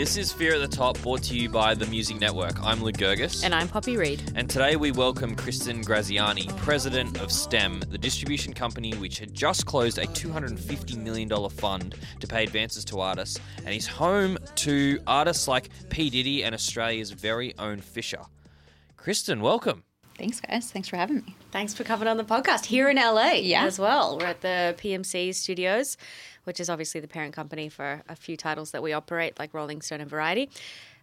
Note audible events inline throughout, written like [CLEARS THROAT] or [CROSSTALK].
This is Fear at the Top, brought to you by the Music Network. I'm Luke Girgis. And I'm Poppy Reid. And today we welcome Kristin Graziani, president of STEM, the distribution company which had just closed a $250 million fund to pay advances to artists and is home to artists like P. Diddy and Australia's very own Fisher. Kristen, welcome. Thanks, guys. Thanks for having me. Thanks for coming on the podcast here in LA Yeah. as well. We're at the PMC Studios, which is obviously the parent company for a few titles that we operate, like Rolling Stone and Variety.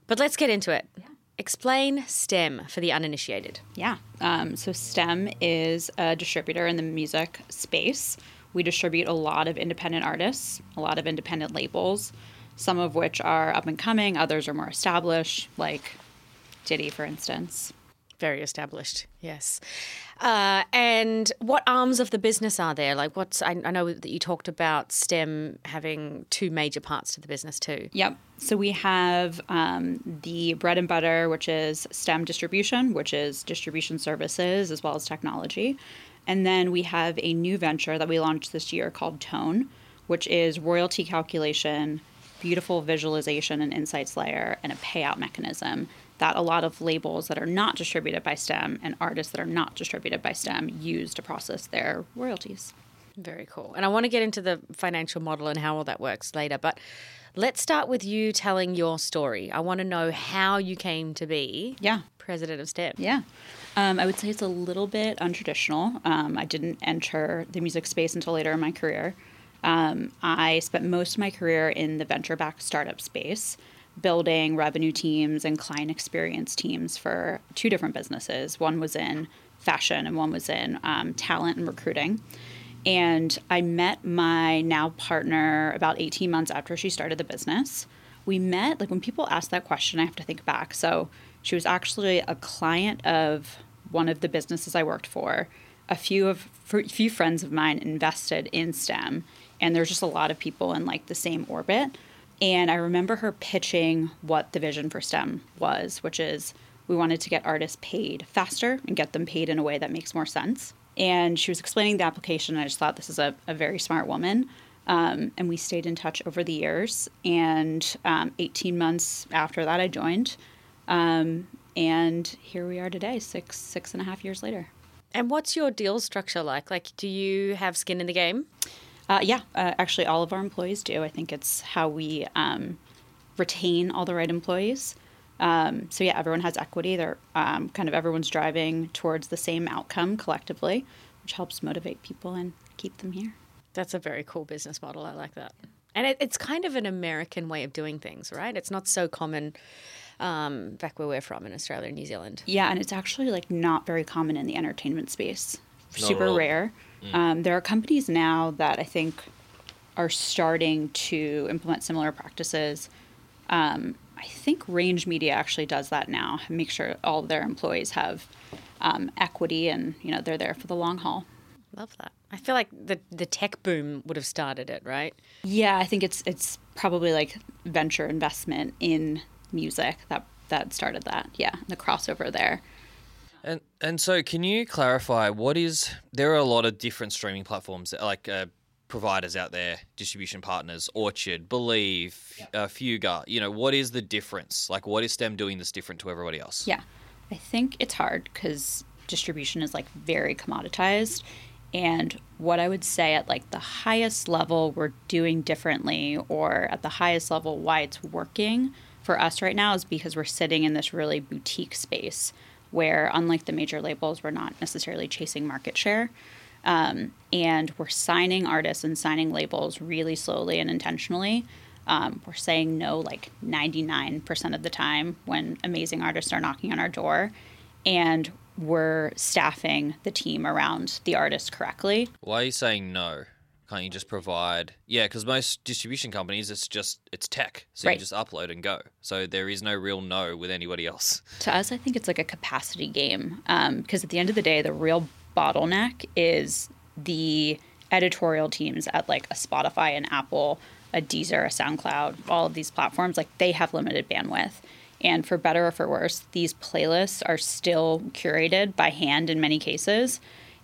But let's get into it. Explain STEM for the uninitiated. Yeah. Um, so STEM is a distributor in the music space. We distribute a lot of independent artists, a lot of independent labels, some of which are up and coming, others are more established, like Diddy, for instance. Very established, yes. Uh, and what arms of the business are there? Like, what's I, I know that you talked about STEM having two major parts to the business too. Yep. So we have um, the bread and butter, which is STEM distribution, which is distribution services as well as technology. And then we have a new venture that we launched this year called Tone, which is royalty calculation, beautiful visualization and insights layer, and a payout mechanism that a lot of labels that are not distributed by STEM and artists that are not distributed by STEM use to process their royalties. Very cool. And I want to get into the financial model and how all that works later. But let's start with you telling your story. I want to know how you came to be Yeah. president of STEM. Yeah. Um, I would say it's a little bit untraditional. Um, I didn't enter the music space until later in my career. Um, I spent most of my career in the venture backed startup space, building revenue teams and client experience teams for two different businesses. One was in fashion, and one was in um, talent and recruiting. And I met my now partner about 18 months after she started the business. We met, like when people ask that question, I have to think back. So she was actually a client of one of the businesses I worked for. A few of few friends of mine invested in STEM, and there's just a lot of people in like the same orbit. And I remember her pitching what the vision for STEM was, which is we wanted to get artists paid faster and get them paid in a way that makes more sense. And she was explaining the application, and I just thought this is a, a very smart woman. Um, and we stayed in touch over the years. And um, 18 months after that, I joined. Um, and here we are today, six six and a half years later. And what's your deal structure like? Like, do you have skin in the game? Uh, yeah, uh, actually, all of our employees do. I think it's how we um, retain all the right employees. Um, so yeah, everyone has equity. They're um, kind of everyone's driving towards the same outcome collectively, which helps motivate people and keep them here. That's a very cool business model. I like that. And it, it's kind of an American way of doing things, right? It's not so common um, back where we're from in Australia and New Zealand. Yeah, and it's actually like not very common in the entertainment space. Not Super all. Rare. Um, there are companies now that I think are starting to implement similar practices. Um, I think Range Media actually does that now. Make sure all their employees have um, equity and you know they're there for the long haul. Love that. I feel like the the tech boom would have started it, right? Yeah, I think it's it's probably like venture investment in music that that started that. Yeah, the crossover there. And and so, can you clarify what is? There are a lot of different streaming platforms, like uh, providers out there, distribution partners, Orchard, Believe, uh, Fuga. You know, what is the difference? Like, what is STEM doing that's different to everybody else? Yeah, I think it's hard because distribution is like very commoditized. And what I would say at like the highest level we're doing differently, or at the highest level why it's working for us right now, is because we're sitting in this really boutique space where, unlike the major labels, we're not necessarily chasing market share. Um, and we're signing artists and signing labels really slowly and intentionally. Um, we're saying no like 99% of the time when amazing artists are knocking on our door. And we're staffing the team around the artist correctly. Why are you saying no? Can't you just provide? Yeah, because most distribution companies, it's just it's tech, so Right. you just upload and go. So there is no real no with anybody else. [LAUGHS] To us, I think it's like a capacity game um, because at the end of the day, the real bottleneck is the editorial teams at like a Spotify and Apple, a Deezer, a SoundCloud, all of these platforms. Like they have limited bandwidth. And for better or for worse, these playlists are still curated by hand in many cases.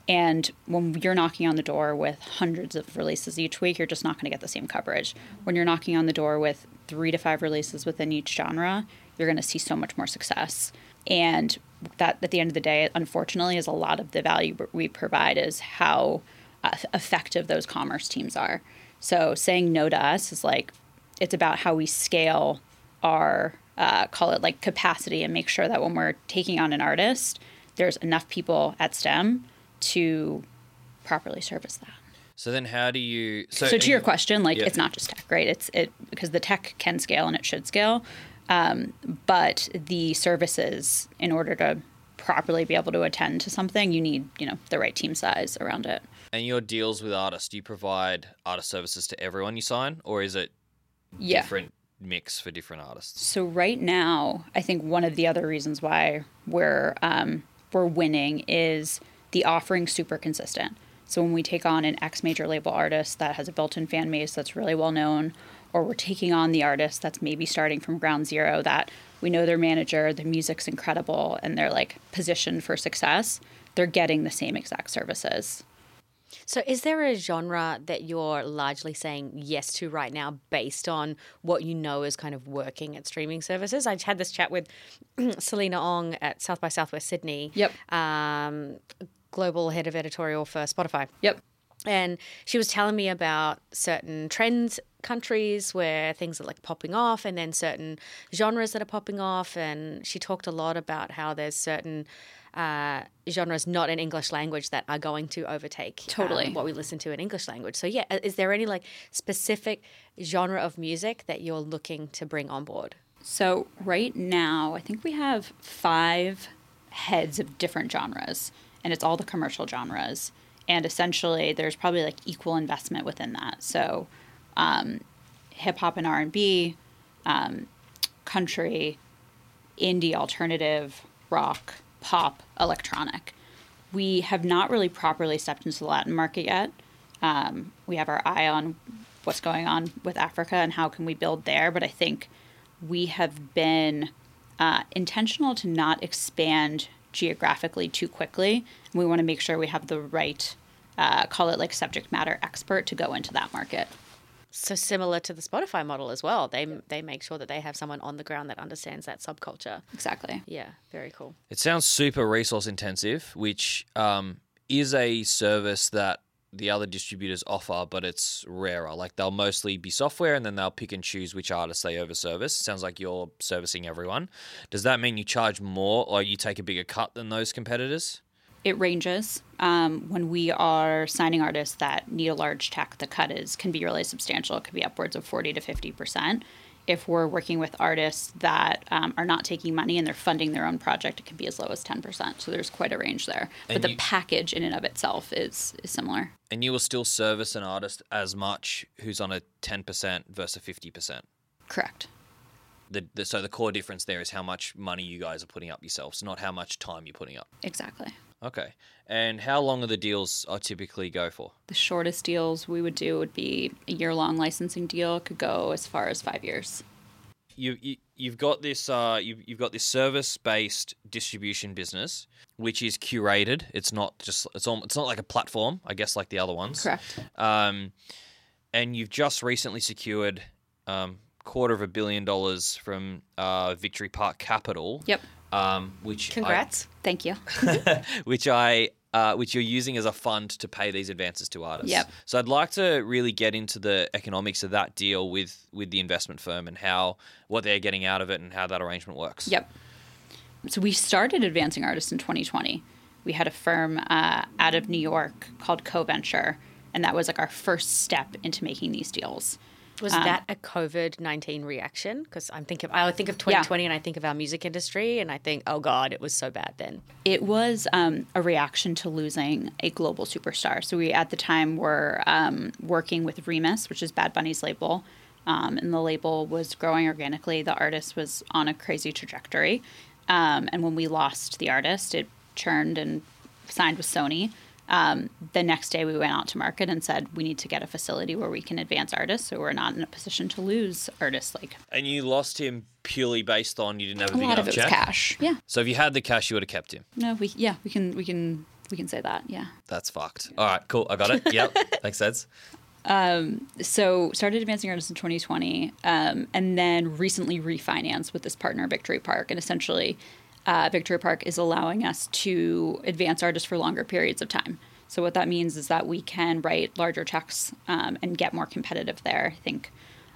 And when you're knocking on the door with hundreds of releases each week, you're just not going to get the same coverage. When you're knocking on the door with three to five releases within each genre, you're going to see so much more success. And that, at the end of the day, unfortunately, is a lot of the value we provide is how uh, effective those commerce teams are. So saying no to us is like, it's about how we scale our, uh, call it like capacity and make sure that when we're taking on an artist, there's enough people at STEM to properly service that. So then, how do you? So, So to your question, like Yeah. it's not just tech, right? It's it because the tech can scale and it should scale, um, but the services, in order to properly be able to attend to something, you need you know the right team size around it. And your deals with artists, do you provide artist services to everyone you sign, or is it Yeah. different mix for different artists? So right now, I think one of the other reasons why we're um, we're winning is the offering super consistent. So when we take on an X major label artist that has a built-in fan base that's really well known, or we're taking on the artist that's maybe starting from ground zero that we know their manager, the music's incredible, and they're like positioned for success, they're getting the same exact services. So, is there a genre that you're largely saying yes to right now based on what you know is kind of working at streaming services? I had this chat with [CLEARS THROAT] Sulinna Ong at South by Southwest Sydney. Yep. Um, global head of editorial for Spotify. Yep. And she was telling me about certain trends countries where things are like popping off and then certain genres that are popping off and she talked a lot about how there's certain uh, genres not in English language that are going to overtake um, Totally. what we listen to in English language. So yeah, is there any like specific genre of music that you're looking to bring on board? So right now, I think we have five heads of different genres, and it's all the commercial genres. And essentially, there's probably like equal investment within that. So, um, hip hop and R and B, um, country, indie, alternative, rock, pop, electronic. We have not really properly stepped into the Latin market yet. Um, we have our eye on what's going on with Africa and how can we build there. But I think we have been uh, intentional to not expand geographically too quickly. And we want to make sure we have the right, uh, call it like subject matter expert to go into that market. So similar to the Spotify model as well. They they make sure that they have someone on the ground that understands that subculture. Exactly. Yeah, very cool. It sounds super resource intensive, which um, is a service that the other distributors offer, but it's rarer. Like they'll mostly be software and then they'll pick and choose which artists they overservice. Sounds like you're servicing everyone. Does that mean you charge more or you take a bigger cut than those competitors? It ranges. Um, when we are signing artists that need a large tech, the cut is can be really substantial. It could be upwards of forty to fifty percent. If we're working with artists that um, are not taking money and they're funding their own project, it can be as low as ten percent. So there's quite a range there. And but the you- package in and of itself is is similar. And you will still service an artist as much who's on a 10% versus a 50%. Correct. The, the, so the core difference there is how much money you guys are putting up yourselves, not how much time you're putting up. Exactly. Okay. And how long are the deals I typically go for? The shortest deals we would do would be a year long licensing deal. Could go as far as five years. you, you you've got this uh you've, you've got this service based distribution business which is curated it's not just it's all, it's not like a platform i guess like the other ones Correct. um and you've just recently secured um quarter of a billion dollars from uh victory park capital Yep. um which I- Congrats. Thank you. [LAUGHS] which I uh, which you're using as a fund to pay these advances to artists. Yep. So I'd like to really get into the economics of that deal with with the investment firm and how what they're getting out of it and how that arrangement works. Yep. So we started advancing artists in 2020. We had a firm uh, out of New York called CoVenture, and that was like our first step into making these deals. Was that a COVID nineteen reaction? Because I'm thinking, I think of 2020 and I think of our music industry, and I think, oh god, it was so bad then. It was um, a reaction to losing a global superstar. So we, at the time, were um, working with Rimas, which is Bad Bunny's label, um, and the label was growing organically. The artist was on a crazy trajectory, um, and when we lost the artist, it churned and signed with Sony. Um, the next day, we went out to market and said we need to get a facility where we can advance artists, so we're not in a position to lose artists. Like And you lost him purely based on you didn't have a, a big lot enough of it was cash. Yeah, So if you had the cash, you would have kept him. no, we yeah we can we can we can say that. Yeah. That's fucked. All right, cool. I got it. Yep, [LAUGHS] makes sense. Um, so started advancing artists in 2020, um, and then recently refinanced with this partner, Victory Park, and essentially, uh, Victory Park is allowing us to advance artists for longer periods of time. So what that means is that we can write larger checks um, and get more competitive there. I think,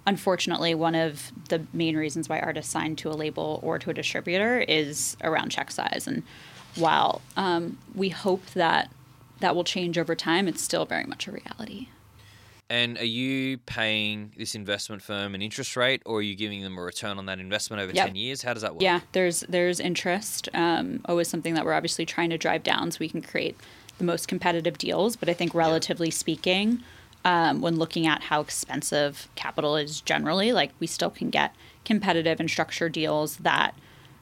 unfortunately, one of the main reasons why artists sign to a label or to a distributor is around check size. And while um, we hope that that will change over time, it's still very much a reality. And are you paying this investment firm an interest rate, or are you giving them a return on that investment over Yep. ten years? How does that work? Yeah, there's there's interest. Um, always something that we're obviously trying to drive down so we can create the most competitive deals. But I think relatively speaking, um, when looking at how expensive capital is generally, like we still can get competitive and structured deals that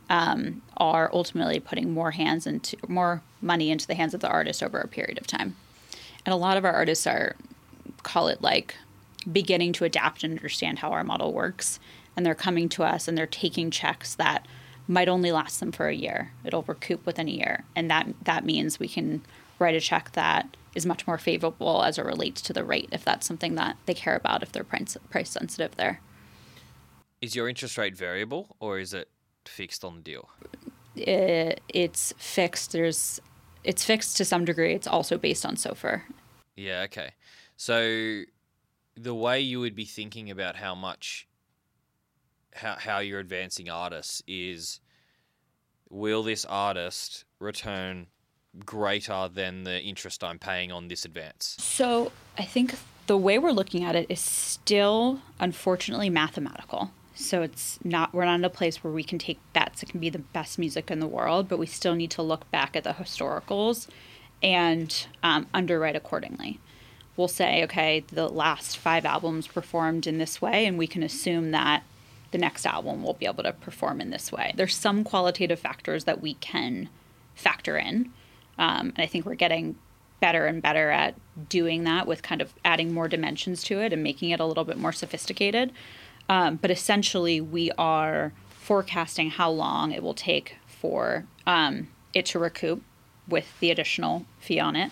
um, are ultimately putting more hands into more money into the hands of the artist over a period of time. And a lot of our artists are call it like beginning to adapt and understand how our model works. And they're coming to us and they're taking checks that might only last them for a year. It'll recoup within a year. And that that means we can write a check that is much more favorable as it relates to the rate if that's something that they care about if they're price, price sensitive there. Is your interest rate variable, or is it fixed on the deal? It, it's fixed. There's it's fixed to some degree. It's also based on SOFR. Yeah. Okay. So the way you would be thinking about how much how how you're advancing artists is will this artist return greater than the interest I'm paying on this advance? So I think the way we're looking at it is still, unfortunately, mathematical. So it's not we're not in a place where we can take bets. It can be the best music in the world, but we still need to look back at the historicals and um, underwrite accordingly. We'll say, okay, the last five albums performed in this way, and we can assume that the next album will be able to perform in this way. There's some qualitative factors that we can factor in, um, and I think we're getting better and better at doing that with kind of adding more dimensions to it and making it a little bit more sophisticated. Um, but essentially, we are forecasting how long it will take for um, it to recoup with the additional fee on it,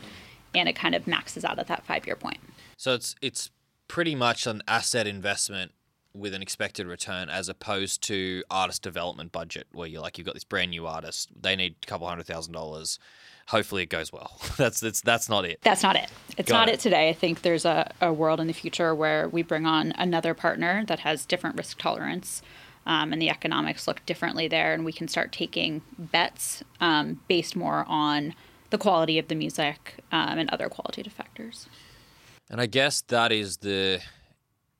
and it kind of maxes out at that five year point. So it's it's pretty much an asset investment with an expected return as opposed to artist development budget where you're like you've got this brand new artist they need a couple hundred thousand dollars hopefully it goes well [LAUGHS] that's that's that's not it That's not it. It's Got not it. it. today. I think there's a, a world in the future where we bring on another partner that has different risk tolerance. Um, and the economics look differently there, and we can start taking bets um, based more on the quality of the music um, and other qualitative factors. and i guess that is the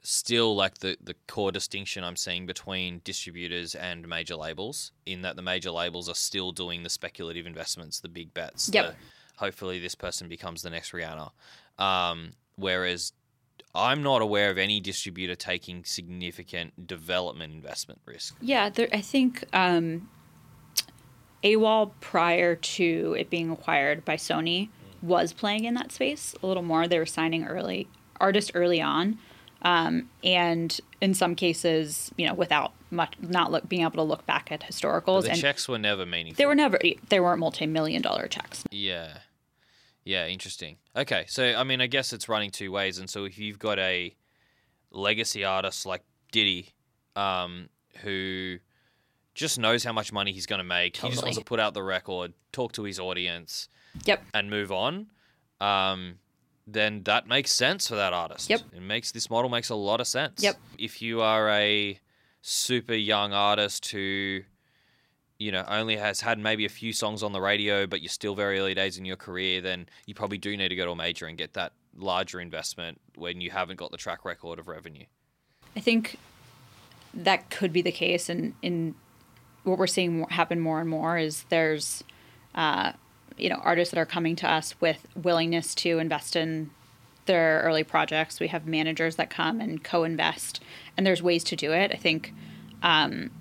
still like the the core distinction i'm seeing between distributors and major labels in that the major labels are still doing the speculative investments the big bets Yep. hopefully this person becomes the next rihanna um, whereas i'm not aware of any distributor taking significant development investment risk Yeah, there, I think um, AWAL prior to it being acquired by Sony was playing in that space a little more. They were signing early artists early on, um, and in some cases, you know, without much not look, being able to look back at historicals, the and checks were never meaningful they were never they weren't multi million dollar checks. Yeah. Yeah, interesting. Okay, so I mean, I guess it's running two ways. And so if you've got a legacy artist like Diddy, um, who just knows how much money he's going to make, he just wants to put out the record, talk to his audience, Yep. and move on, um, then that makes sense for that artist. Yep. It makes this model makes a lot of sense. Yep. If you are a super young artist who, you know, only has had maybe a few songs on the radio, but you're still very early days in your career, then you probably do need to go to a major and get that larger investment when you haven't got the track record of revenue. I think that could be the case, and in what we're seeing happen more and more is there's, uh, you know, artists that are coming to us with willingness to invest in their early projects. We have managers that come and co-invest, and there's ways to do it. I think um,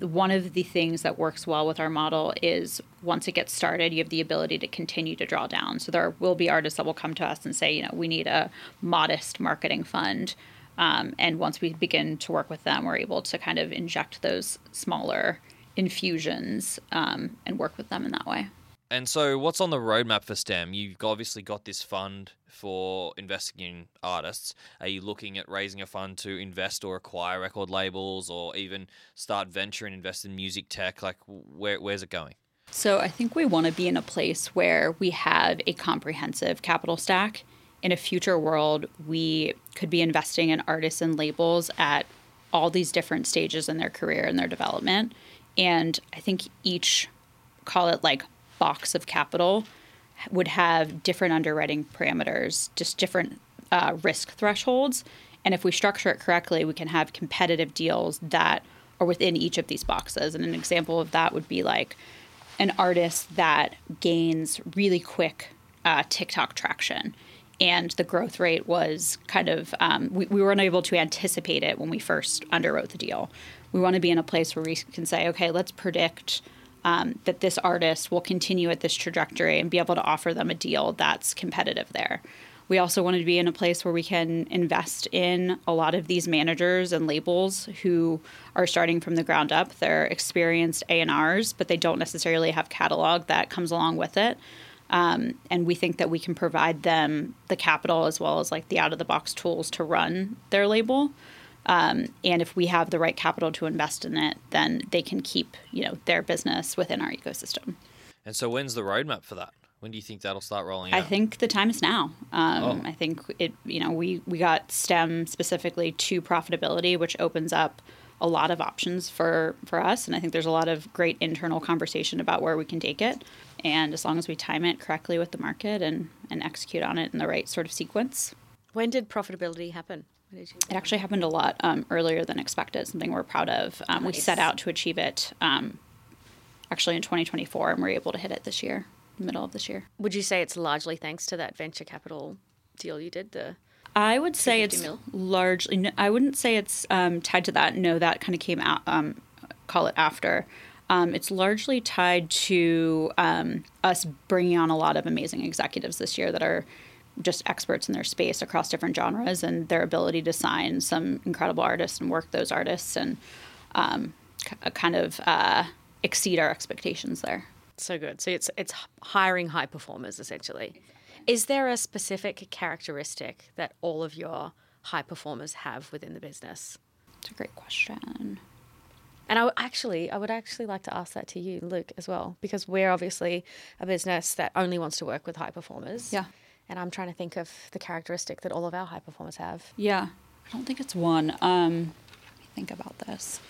one of the things that works well with our model is once it gets started, you have the ability to continue to draw down. So there will be artists that will come to us and say, you know, we need a modest marketing fund. Um, and once we begin to work with them, we're able to kind of inject those smaller infusions um, and work with them in that way. And so, what's on the roadmap for STEM? You've obviously got this fund for investing in artists. Are you looking at raising a fund to invest or acquire record labels, or even start venture and invest in music tech? Like, where, where's it going? So I think we want to be in a place where we have a comprehensive capital stack. In a future world, we could be investing in artists and labels at all these different stages in their career and their development. And I think each, call it like box of capital, would have different underwriting parameters, just different uh, risk thresholds. And if we structure it correctly, we can have competitive deals that are within each of these boxes. And an example of that would be like an artist that gains really quick uh, TikTok traction. And the growth rate was kind of, um, we, we weren't able to anticipate it when we first underwrote the deal. We want to be in a place where we can say, okay, let's predict um, that this artist will continue at this trajectory and be able to offer them a deal that's competitive there. We also want to be in a place where we can invest in a lot of these managers and labels who are starting from the ground up. They're experienced A&Rs, but they don't necessarily have catalog that comes along with it. Um, and we think that we can provide them the capital as well as like the out of the box tools to run their label. Um, and if we have the right capital to invest in it, then they can keep you know their business within our ecosystem. And so, when's the roadmap for that? When do you think that'll start rolling out? I think the time is now. Um, Oh. I think it. You know, we we got STEM specifically to profitability, which opens up a lot of options for for us, and I think there's a lot of great internal conversation about where we can take it. And as long as we time it correctly with the market and and execute on it in the right sort of sequence, When did profitability happen? Did it actually happened a lot um, earlier than expected. Something we're proud of. Um, We set out to achieve it. Um, actually in 2024, and we're able to hit it this year, the middle of this year. Would you say it's largely thanks to that venture capital deal you did? The I would say it's mil? largely. I wouldn't say it's um, tied to that. No, that kind of came out. Um, call it after. Um, it's largely tied to um, us bringing on a lot of amazing executives this year that are just experts in their space across different genres and their ability to sign some incredible artists and work those artists and um, k- kind of uh, exceed our expectations there. so good. So it's it's hiring high performers essentially. Is there a specific characteristic that all of your high performers have within the business? It's a great question. And I actually, I would actually like to ask that to you, Luke, as well, because we're obviously a business that only wants to work with high performers. Yeah. And I'm trying to think of the characteristic that all of our high performers have. Yeah, I don't think it's one. Um, let me think about this.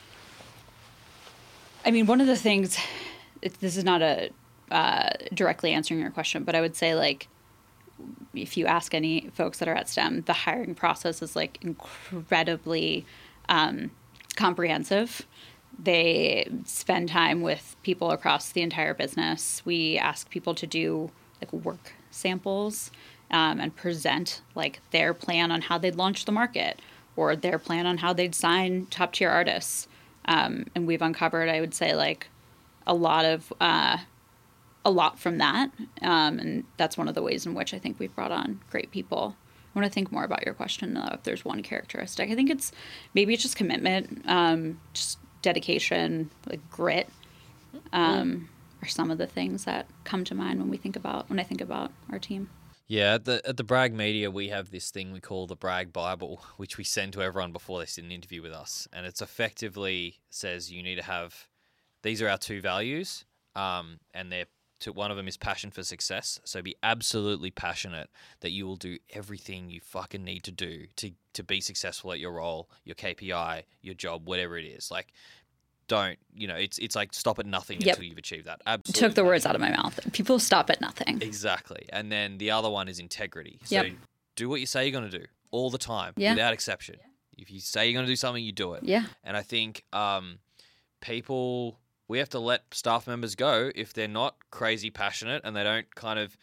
I mean, one of the things, it, this is not a uh, directly answering your question, but I would say like, if you ask any folks that are at STEM, the hiring process is like incredibly um, comprehensive. They spend time with people across the entire business. We ask people to do like work samples um, and present like their plan on how they'd launch the market or their plan on how they'd sign top tier artists. Um, and we've uncovered, I would say, like a lot of uh, a lot from that, um, and that's one of the ways in which I think we've brought on great people. I want to think more about your question though. If there's one characteristic, I think it's maybe it's just commitment, um, just dedication, like grit, um, are some of the things that come to mind when we think about when I think about our team. Yeah, at the at the Brag Media, we have this thing we call the Brag Bible, which we send to everyone before they sit an interview with us, and it's effectively says you need to have these are our two values, um, and they're to, one of them is passion for success. So be absolutely passionate that you will do everything you fucking need to do to to be successful at your role, your KPI, your job, whatever it is. Like, don't you know? It's it's like stop at nothing Yep. until you've achieved that. Absolutely Took the words out of my mouth. People stop at nothing. Exactly. And then the other one is integrity. So Yep. do what you say you're going to do all the time Yeah. without exception. yeah. If you say you're going to do something, you do it. Yeah. And I think um, people, we have to let staff members go if they're not crazy passionate and they don't kind of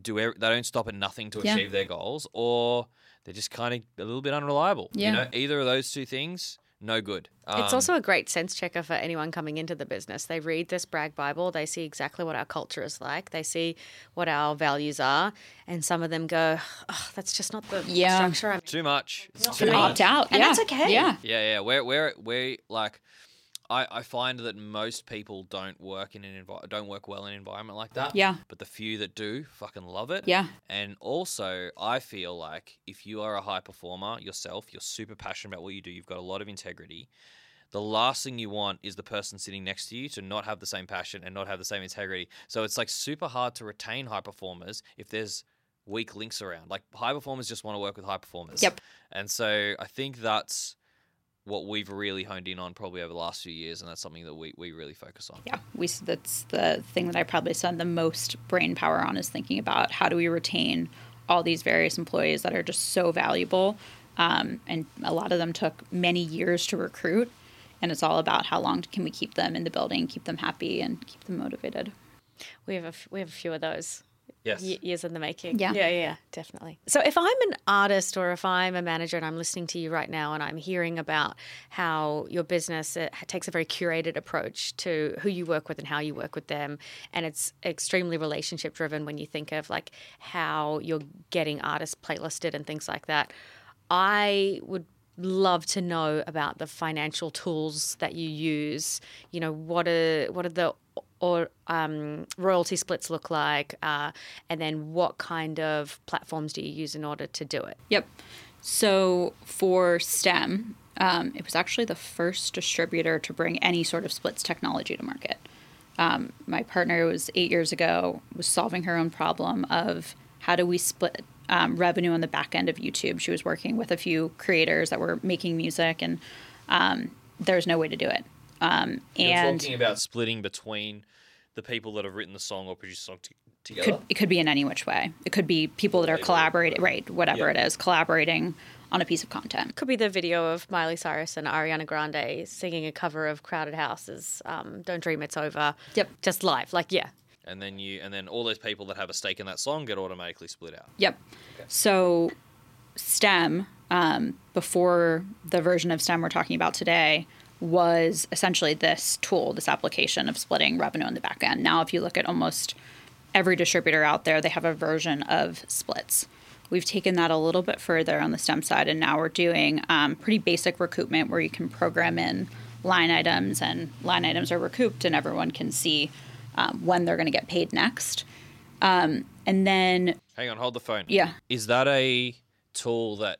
do, ev- they don't stop at nothing to Yeah. achieve their goals or they're just kind of a little bit unreliable. Yeah. You know, either of those two things, no good. it's Um, also a great sense checker for anyone coming into the business. They read this brag Bible, they see exactly what our culture is like, they see what our values are, and some of them go, oh, "That's just not the Yeah. structure." I'm too much. It's Not too for much. Opt out. And yeah. that's okay. Yeah. Yeah, yeah. We're we're we like I, I find that most people don't work in an envi- don't work well in an environment like that. Yeah. But the few that do fucking love it. Yeah. And also, I feel like if you are a high performer yourself, you're super passionate about what you do, you've got a lot of integrity. The last thing you want is the person sitting next to you to not have the same passion and not have the same integrity. So it's like super hard to retain high performers if there's weak links around. Like high performers just want to work with high performers. Yep. And so I think that's what we've really honed in on probably over the last few years, and that's something that we, we really focus on. Yeah, we that's the thing that I probably spend the most brain power on is thinking about how do we retain all these various employees that are just so valuable, um, and a lot of them took many years to recruit, and it's all about how long can we keep them in the building, keep them happy, and keep them motivated. We have a, f- we have a few of those. Yes. y- years in the making. Yeah. yeah, yeah, definitely. So if I'm an artist or if I'm a manager and I'm listening to you right now and I'm hearing about how your business uh, takes a very curated approach to who you work with and how you work with them, and it's extremely relationship driven when you think of like how you're getting artists playlisted and things like that. I would love to know about the financial tools that you use. You know, what are what are the or um, royalty splits look like, uh, and then what kind of platforms do you use in order to do it? Yep. So for STEM, um, it was actually the first distributor to bring any sort of splits technology to market. Um, my partner was eight years ago was solving her own problem of how do we split um, revenue on the back end of YouTube. She was working with a few creators that were making music, and um, there's no way to do it. Um, You're and talking about splitting between the people that have written the song or produced the song t- together. could, it could be in any which way. It could be people that are collaborating, right? Whatever Yeah. it is, collaborating on a piece of content. Could be the video of Miley Cyrus and Ariana Grande singing a cover of Crowded House's um, "Don't Dream It's Over." Yep. just live, like yeah. and then you and then all those people that have a stake in that song get automatically split out. Yep. So, STEM, um, before the version of STEM we're talking about today, was essentially this tool, this application of splitting revenue in the back end. Now, if you look at almost every distributor out there, they have a version of splits. We've taken that a little bit further on the STEM side, and now we're doing um, pretty basic recoupment where you can program in line items, and line items are recouped, and everyone can see um, when they're going to get paid next. Um, and then, Hang on, hold the phone. yeah, Is that a tool that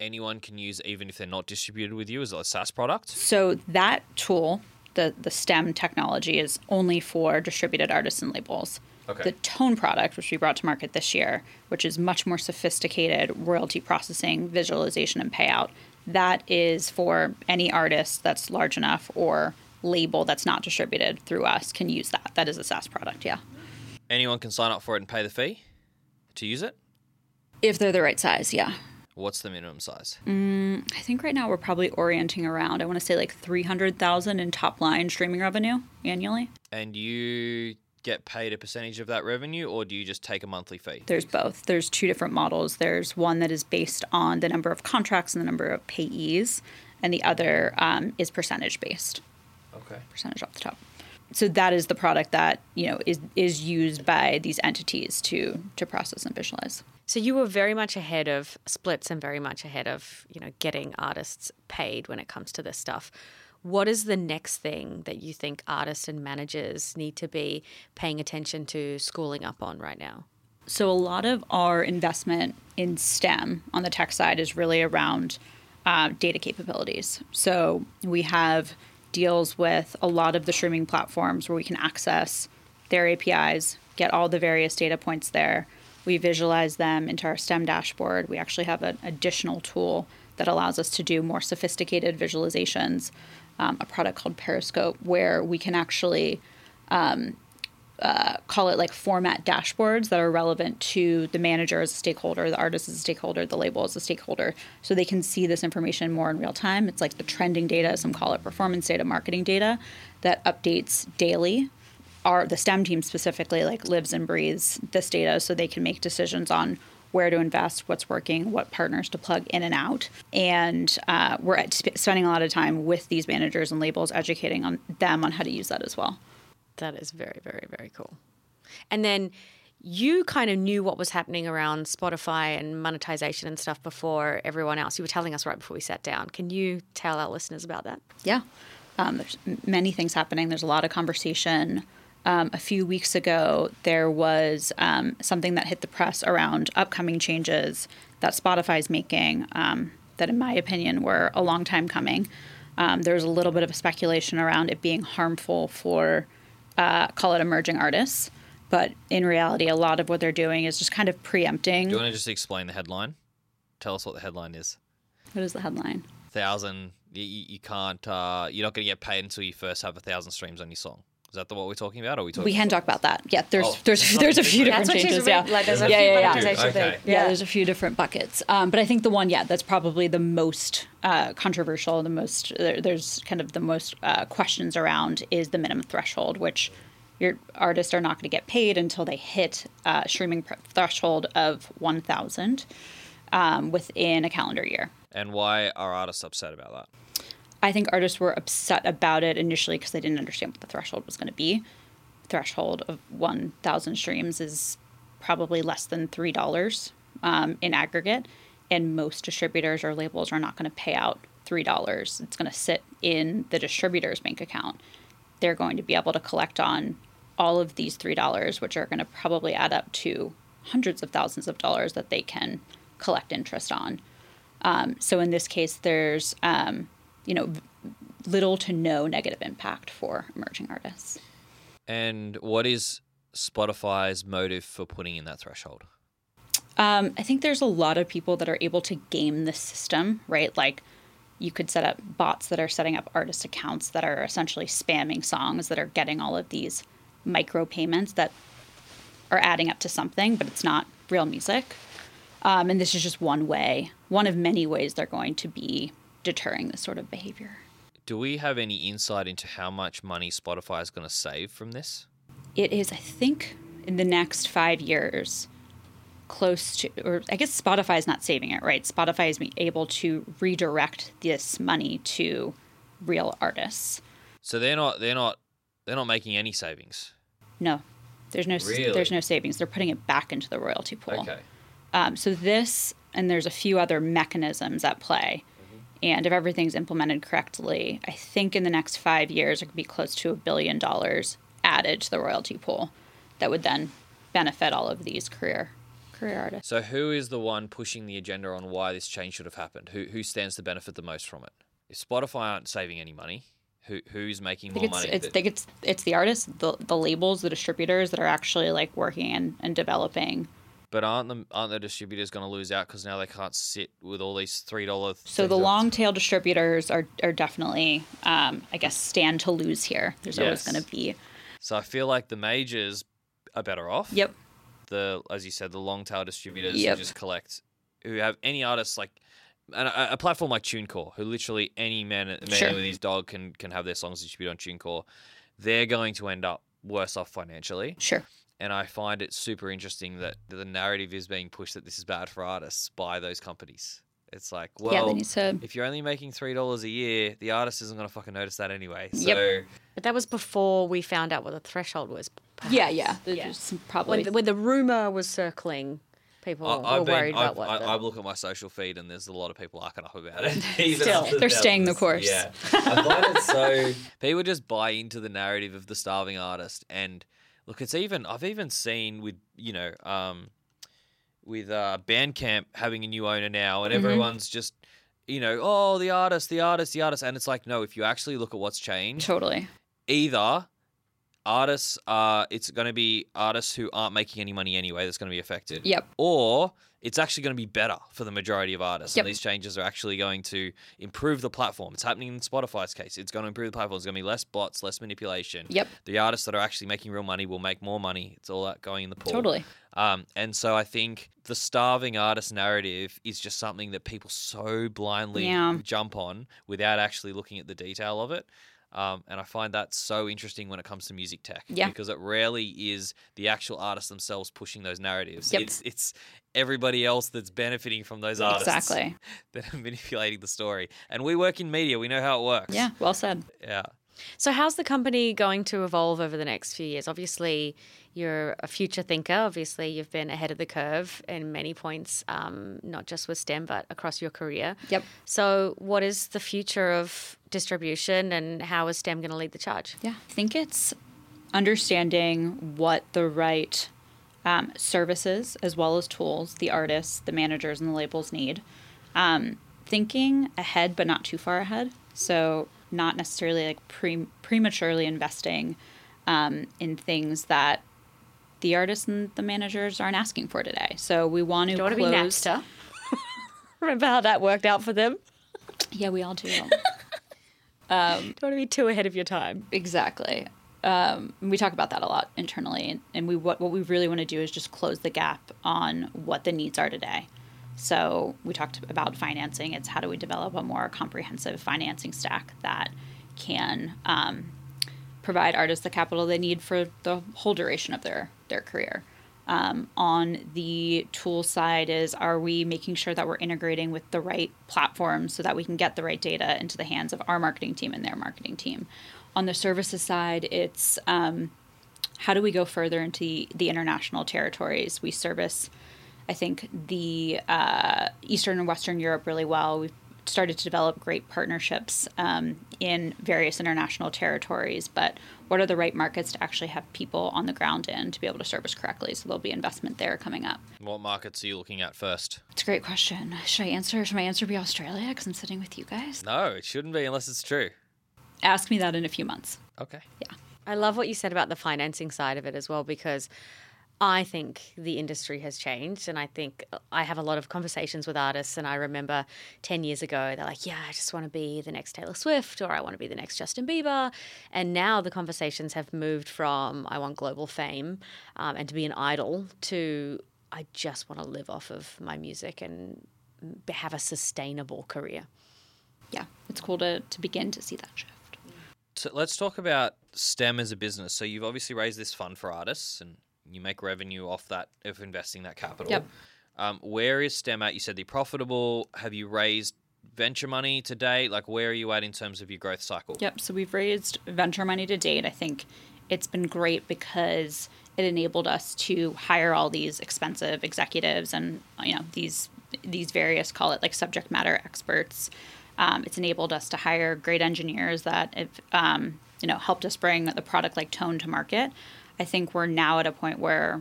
anyone can use even if they're not distributed with you? as a SaaS product? So that tool, the the STEM technology, is only for distributed artists and labels. Okay. The Tone product, which we brought to market this year, which is much more sophisticated royalty processing, visualization, and payout, that is for any artist that's large enough or label that's not distributed through us can use that. That is a SaaS product, yeah. Anyone can sign up for it and pay the fee to use it? If they're the right size, yeah. What's the minimum size? I think right now we're probably orienting around, I want to say like 300,000 in top line streaming revenue annually. And you get paid a percentage of that revenue or do you just take a monthly fee? There's both. There's two different models. There's one that is based on the number of contracts and the number of payees, and the other um, is percentage based, Okay. percentage off the top. So that is the product that you know is is used by these entities to to process and visualize. So you were very much ahead of splits and very much ahead of you know getting artists paid when it comes to this stuff. What is the next thing that you think artists and managers need to be paying attention to, schooling up on right now? So a lot of our investment in STEM on the tech side is really around uh, data capabilities. So we have deals with a lot of the streaming platforms where we can access their APIs, get all the various data points there. We visualize them into our STEM dashboard. We actually have an additional tool that allows us to do more sophisticated visualizations. Um, a product called Periscope, where we can actually call it like format dashboards that are relevant to the manager as a stakeholder, the artist as a stakeholder, the label as a stakeholder, so they can see this information more in real time. It's like the trending data, some call it performance data, marketing data, that updates daily. Our the STEM team specifically like lives and breathes this data, so they can make decisions on where to invest, what's working, what partners to plug in and out. And uh, we're sp- spending a lot of time with these managers and labels, educating on them on how to use that as well. That is very, very, very cool. And then you kind of knew what was happening around Spotify and monetization and stuff before everyone else. You were telling us right before we sat down. Can you tell our listeners about that? Yeah. Um, there's many things happening. There's a lot of conversation. Um, a few weeks ago, there was um, something that hit the press around upcoming changes that Spotify's making um, that, in my opinion, were a long time coming. Um, there was a little bit of speculation around it being harmful for, uh, call it emerging artists. But in reality, a lot of what they're doing is just kind of preempting. Do you want to just explain the headline? Tell us what the headline is. What is the headline? Thousand. You, you can't. Uh, you're not going to get paid until you first have a thousand streams on your song. Is that the, what we're talking about? Or are we talking? We can talk about that. Yeah, there's Oh, there's there's a few different. different That's what she's changes. Yeah. Like, there's yeah, yeah, yeah. buckets, Okay. think. Yeah, there's a few different buckets. Um, but I think the one, yeah, that's probably the most uh, controversial, the most, there, there's kind of the most uh, questions around is the minimum threshold, which your artists are not going to get paid until they hit uh, streaming pr- threshold of 1,000 um, within a calendar year. And why are artists upset about that? I think artists were upset about it initially because they didn't understand what the threshold was going to be. Threshold of 1,000 streams is probably less than $3 um, in aggregate. And most distributors or labels are not going to pay out $3. It's going to sit in the distributor's bank account. They're going to be able to collect on all of these $3, which are going to probably add up to hundreds of thousands of dollars that they can collect interest on. Um, so in this case, there's um, you know little to no negative impact for emerging artists. And what is Spotify's motive for putting in that threshold? Um, I think there's a lot of people that are able to game the system, right? Like you could set up bots that are setting up artist accounts that are essentially spamming songs that are getting all of these micro payments that are adding up to something, but it's not real music. Um, and this is just one way, one of many ways they're going to be deterring this sort of behavior. Do we have any insight into how much money Spotify is going to save from this? it is, I think, in the next five years, close to, or I guess Spotify is not saving it, right? Spotify is being able to redirect this money to real artists. So they're not. They're not. They're not making any savings. No, there's no Really? there's no savings. They're putting it back into the royalty pool. Um, so this, and there's a few other mechanisms at play. And if everything's implemented correctly, I think in the next five years, it could be close to a billion dollars added to the royalty pool that would then benefit all of these career career artists. So who is the one pushing the agenda on why this change should have happened? Who who stands to benefit the most from it? If Spotify aren't saving any money, who who's making I more it's, money? it's, I think it's it's the artists, the the labels, the distributors that are actually like working and, and developing. But aren't the aren't the distributors going to lose out because now they can't sit with all these three dollar? So the long tail distributors are are definitely, um, I guess, stand to lose here. There's always going to be. So I feel like the majors are better off. Yep. The as you said, the long tail distributors Yep. who just collect, who have any artists like. And a, a platform like TuneCore, who literally any man, man Sure. with his dog can can have their songs distributed on TuneCore, they're going to end up worse off financially. Sure. And I find it super interesting that the narrative is being pushed that this is bad for artists by those companies. It's like, well, yeah, to. if you're only making three dollars a year, the artist isn't gonna fucking notice that anyway. So Yep. But that was before we found out what the threshold was. perhaps. Yeah, yeah. There's Yeah. just some probably. When the, when the rumor was circling, people I, were I've been, worried I've, about what. I, the- I look at my social feed and there's a lot of people arcing up about it. [LAUGHS] Still. after They're staying the course. Yeah, I find it so. People just buy into the narrative of the starving artist, and look, it's even. I've even seen with you know, um, with uh, Bandcamp having a new owner now, and Mhm. everyone's just. You know, oh, the artist, the artist, the artist. And it's like, no, if you actually look at what's changed, totally. either artists are it's going to be artists who aren't making any money anyway that's going to be affected Yep. or it's actually going to be better for the majority of artists Yep. and these changes are actually going to improve the platform it's happening in spotify's case it's going to improve the platform It's going to be less bots less manipulation Yep. the artists that are actually making real money will make more money it's all that going in the pool Totally. um, and so I think the starving artist narrative is just something that people so blindly Yeah. jump on without actually looking at the detail of it. Um, and I find that so interesting when it comes to music tech Yeah. because it rarely is the actual artists themselves pushing those narratives. Yep. It's it's everybody else that's benefiting from those artists Exactly. [LAUGHS] that are manipulating the story. And we work in media, we know how it works. Yeah. Well said. Yeah. So, how's the company going to evolve over the next few years? Obviously, you're a future thinker. Obviously, you've been ahead of the curve in many points, um, not just with STEM, but across your career. Yep. So, what is the future of distribution and how is STEM going to lead the charge? Yeah, I think it's understanding what the right um, services as well as tools the artists, the managers, and the labels need. Um, thinking ahead, but not too far ahead. So, not necessarily like pre- prematurely investing um, in things that the artists and the managers aren't asking for today. So, we want to. Do you want to be close- Napster? [LAUGHS] Remember how that worked out for them? Yeah, we all do. Do you want to be too ahead of your time? Exactly. Um, we talk about that a lot internally, and we what what we really want to do is just close the gap on what the needs are today. So we talked about financing. It's how do we develop a more comprehensive financing stack that can um, provide artists the capital they need for the whole duration of their their career. Um, on the tool side is are we making sure that we're integrating with the right platforms so that we can get the right data into the hands of our marketing team and their marketing team on the services side it's um, how do we go further into the, the international territories we service i think the uh, eastern and western europe really well we've started to develop great partnerships um, in various international territories but what are the right markets to actually have people on the ground in to be able to service correctly so there'll be investment there coming up What markets are you looking at first? it's a great question should i answer should my answer be australia because i'm sitting with you guys No, it shouldn't be unless it's true. ask me that in a few months Okay. Yeah. I love what you said about the financing side of it as well because I think the industry has changed. And I think I have a lot of conversations with artists. And I remember 10 years ago, they're like, yeah, I just want to be the next Taylor Swift or I want to be the next Justin Bieber. And now the conversations have moved from I want global fame um, and to be an idol to I just want to live off of my music and have a sustainable career. yeah it's cool to, to begin to see that shift So let's talk about STEM as a business. So you've obviously raised this fund for artists, and you make revenue off that of investing that capital. Yep. Um, where is STEM at? You said they're profitable. Have you raised venture money to date? Like, where are you at in terms of your growth cycle? Yep. So we've raised venture money to date. I think it's been great because it enabled us to hire all these expensive executives and you know these these various call it like subject matter experts. Um, it's enabled us to hire great engineers that have um, you know helped us bring the product like Tone to market. I think we're now at a point where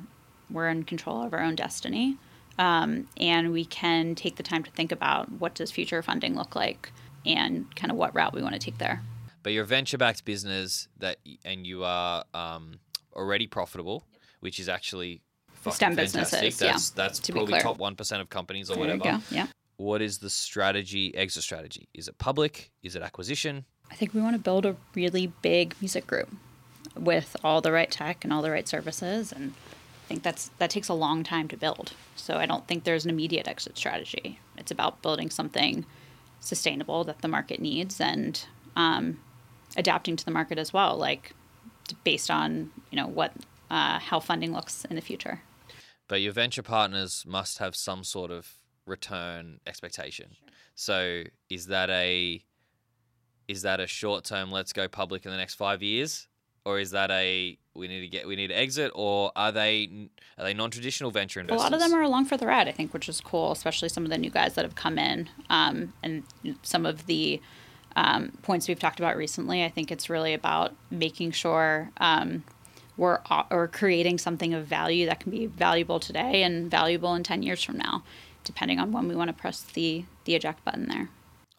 we're in control of our own destiny. Um, and we can take the time to think about what does future funding look like and kind of what route we want to take there. But you're venture-backed business that, and you are um, already profitable, which is actually STEM fantastic. businesses, yeah, That's that's to probably top one percent of companies or There whatever. Yeah. What is the strategy, exit strategy? Is it public? Is it acquisition? I think we want to build a really big music group with all the right tech and all the right services and I think that's that takes a long time to build. So I don't think there's an immediate exit strategy. It's about building something sustainable that the market needs and um, adapting to the market as well, like based on you know what uh, how funding looks in the future. But your venture partners must have some sort of return expectation. So is that a is that a short term let's go public in the next 5 years or is that a we need to get we need to exit or are they are they non-traditional venture investors? A lot of them are along for the ride, I think, which is cool, especially some of the new guys that have come in. Um, and some of the um, points we've talked about recently, I think it's really about making sure um, we're or creating something of value that can be valuable today and valuable in 10 years from now, depending on when we want to press the, the eject button there.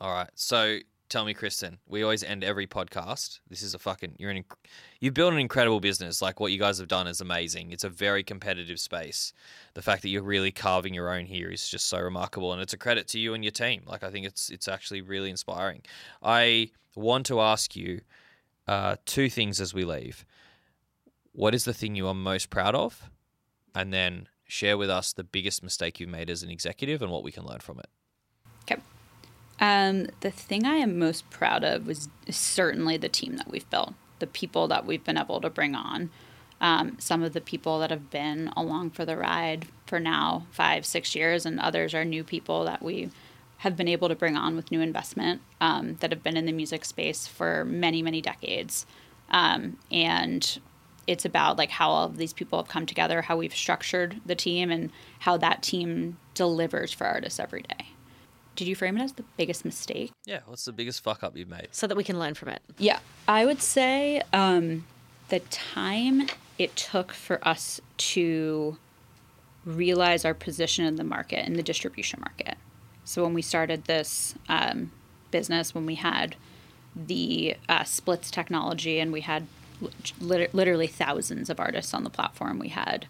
All right. So tell me, Kristin, we always end every podcast. This is a fucking you're an you've built an incredible business. Like what you guys have done is amazing. It's a very competitive space. The fact that you're really carving your own here is just so remarkable, and it's a credit to you and your team. Like I think it's it's actually really inspiring. I want to ask you uh, two things as we leave. What is the thing you are most proud of, and then share with us the biggest mistake you've made as an executive and what we can learn from it. Okay. Um, the thing I am most proud of was certainly the team that we've built, the people that we've been able to bring on. Um, some of the people that have been along for the ride for now five, six years, and others are new people that we have been able to bring on with new investment um, that have been in the music space for many, many decades. Um, and it's about like how all of these people have come together, how we've structured the team, and how that team delivers for artists every day. Did you frame it as the biggest mistake? Yeah, what's the biggest fuck up you've made? So that we can learn from it. Yeah, I would say um, the time it took for us to realize our position in the market, in the distribution market. So when we started this um, business, when we had the uh, splits technology and we had lit- literally thousands of artists on the platform, we had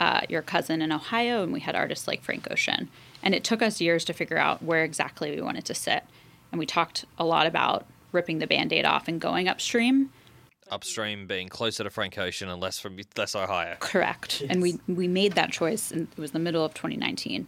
uh, your cousin in Ohio and we had artists like Frank Ocean. And it took us years to figure out where exactly we wanted to sit. And we talked a lot about ripping the band aid off and going upstream. Upstream being closer to Frank Ocean and less from less Ohio. Correct. And we, we made that choice, and it was the middle of 2019.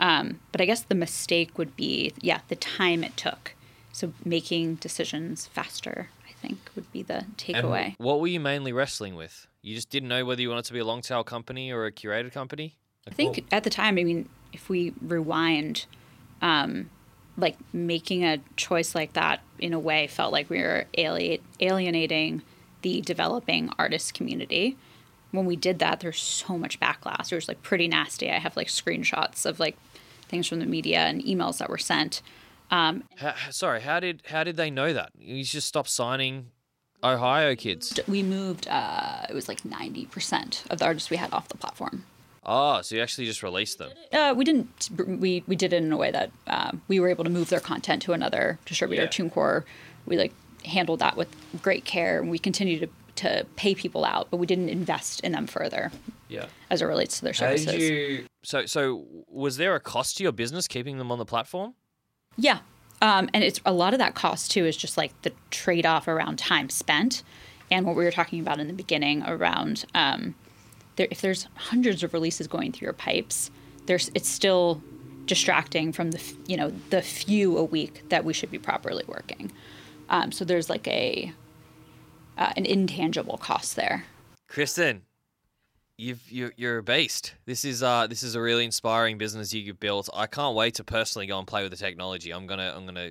Um, but I guess the mistake would be, yeah, the time it took. So making decisions faster, I think, would be the takeaway. What were you mainly wrestling with? You just didn't know whether you wanted to be a long tail company or a curated company? I think at the time, I mean, if we rewind, um, like making a choice like that in a way felt like we were alienating the developing artist community. When we did that, there's so much backlash. It was like pretty nasty. I have like screenshots of like things from the media and emails that were sent. Um, How, sorry, how did how did they know that? You just stopped signing Ohio kids. we moved. Uh, it was like ninety percent of the artists we had off the platform. Oh, so you actually just released them. Uh, we didn't. We we did it in a way that um, we were able to move their content to another distributor, Yeah. TuneCore. We like handled that with great care, and we continue to to pay people out, but we didn't invest in them further Yeah. as it relates to their services. you? So so was there a cost to your business keeping them on the platform? Yeah. Um, and it's a lot of that cost too is just like the trade off around time spent and what we were talking about in the beginning around um, there, if there's hundreds of releases going through your pipes, there's it's still distracting from the you know the few a week that we should be properly working. Um, so there's like a uh, an intangible cost there. Kristen, you've you're, you're a beast. This is uh this is a really inspiring business you've built. I can't wait to personally go and play with the technology. I'm gonna I'm gonna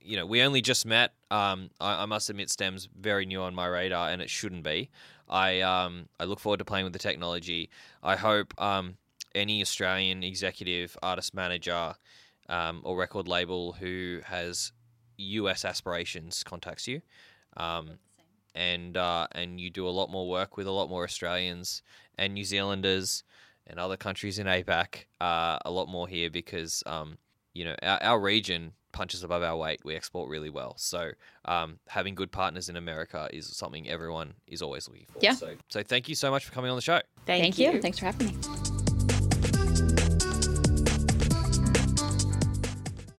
you know we only just met. Um, I, I must admit, STEM's very new on my radar, and it shouldn't be. I um I look forward to playing with the technology. I hope um any Australian executive, artist manager, um, or record label who has US aspirations contacts you. Um, and uh, and you do a lot more work with a lot more Australians and New Zealanders and other countries in APAC. Uh, a lot more here because um, you know our, our region punches above our weight. We export really well, so um, having good partners in America is something everyone is always looking for. Yeah. So so thank you so much for coming on the show. Thank, you. Thanks for having me.